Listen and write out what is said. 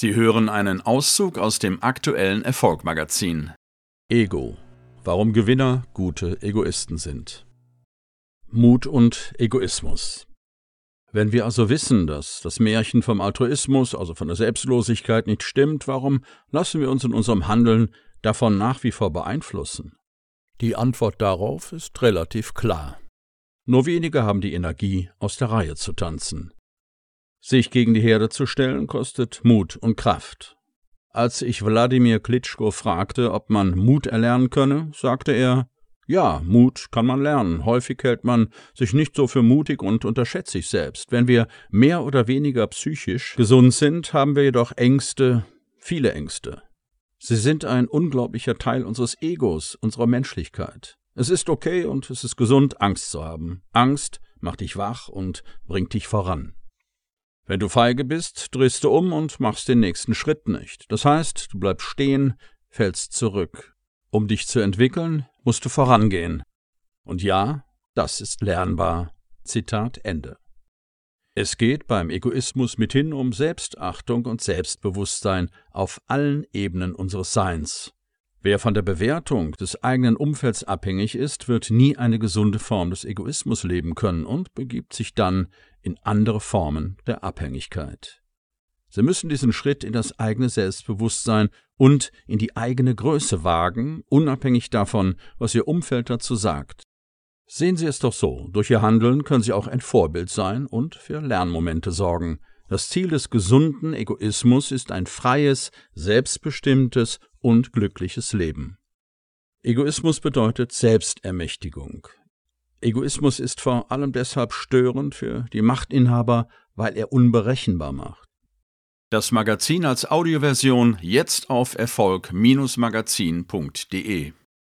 Sie hören einen Auszug aus dem aktuellen Erfolgmagazin. Ego. Warum Gewinner gute Egoisten sind. Mut und Egoismus. Wenn wir also wissen, dass das Märchen vom Altruismus, also von der Selbstlosigkeit, nicht stimmt, warum lassen wir uns in unserem Handeln davon nach wie vor beeinflussen? Die Antwort darauf ist relativ klar. Nur wenige haben die Energie, aus der Reihe zu tanzen. Sich gegen die Herde zu stellen, kostet Mut und Kraft. Als ich Wladimir Klitschko fragte, ob man Mut erlernen könne, sagte er, ja, Mut kann man lernen. Häufig hält man sich nicht so für mutig und unterschätzt sich selbst. Wenn wir mehr oder weniger psychisch gesund sind, haben wir jedoch Ängste, viele Ängste. Sie sind ein unglaublicher Teil unseres Egos, unserer Menschlichkeit. Es ist okay und es ist gesund, Angst zu haben. Angst macht dich wach und bringt dich voran. Wenn du feige bist, drehst du um und machst den nächsten Schritt nicht. Das heißt, du bleibst stehen, fällst zurück. Um dich zu entwickeln, musst du vorangehen. Und ja, das ist lernbar. Zitat Ende. Es geht beim Egoismus mithin um Selbstachtung und Selbstbewusstsein auf allen Ebenen unseres Seins. Wer von der Bewertung des eigenen Umfelds abhängig ist, wird nie eine gesunde Form des Egoismus leben können und begibt sich dann in andere Formen der Abhängigkeit. Sie müssen diesen Schritt in das eigene Selbstbewusstsein und in die eigene Größe wagen, unabhängig davon, was Ihr Umfeld dazu sagt. Sehen Sie es doch so, durch Ihr Handeln können Sie auch ein Vorbild sein und für Lernmomente sorgen. Das Ziel des gesunden Egoismus ist ein freies, selbstbestimmtes und glückliches Leben. Egoismus bedeutet Selbstermächtigung. Egoismus ist vor allem deshalb störend für die Machtinhaber, weil er unberechenbar macht. Das Magazin als Audioversion jetzt auf Erfolg-magazin.de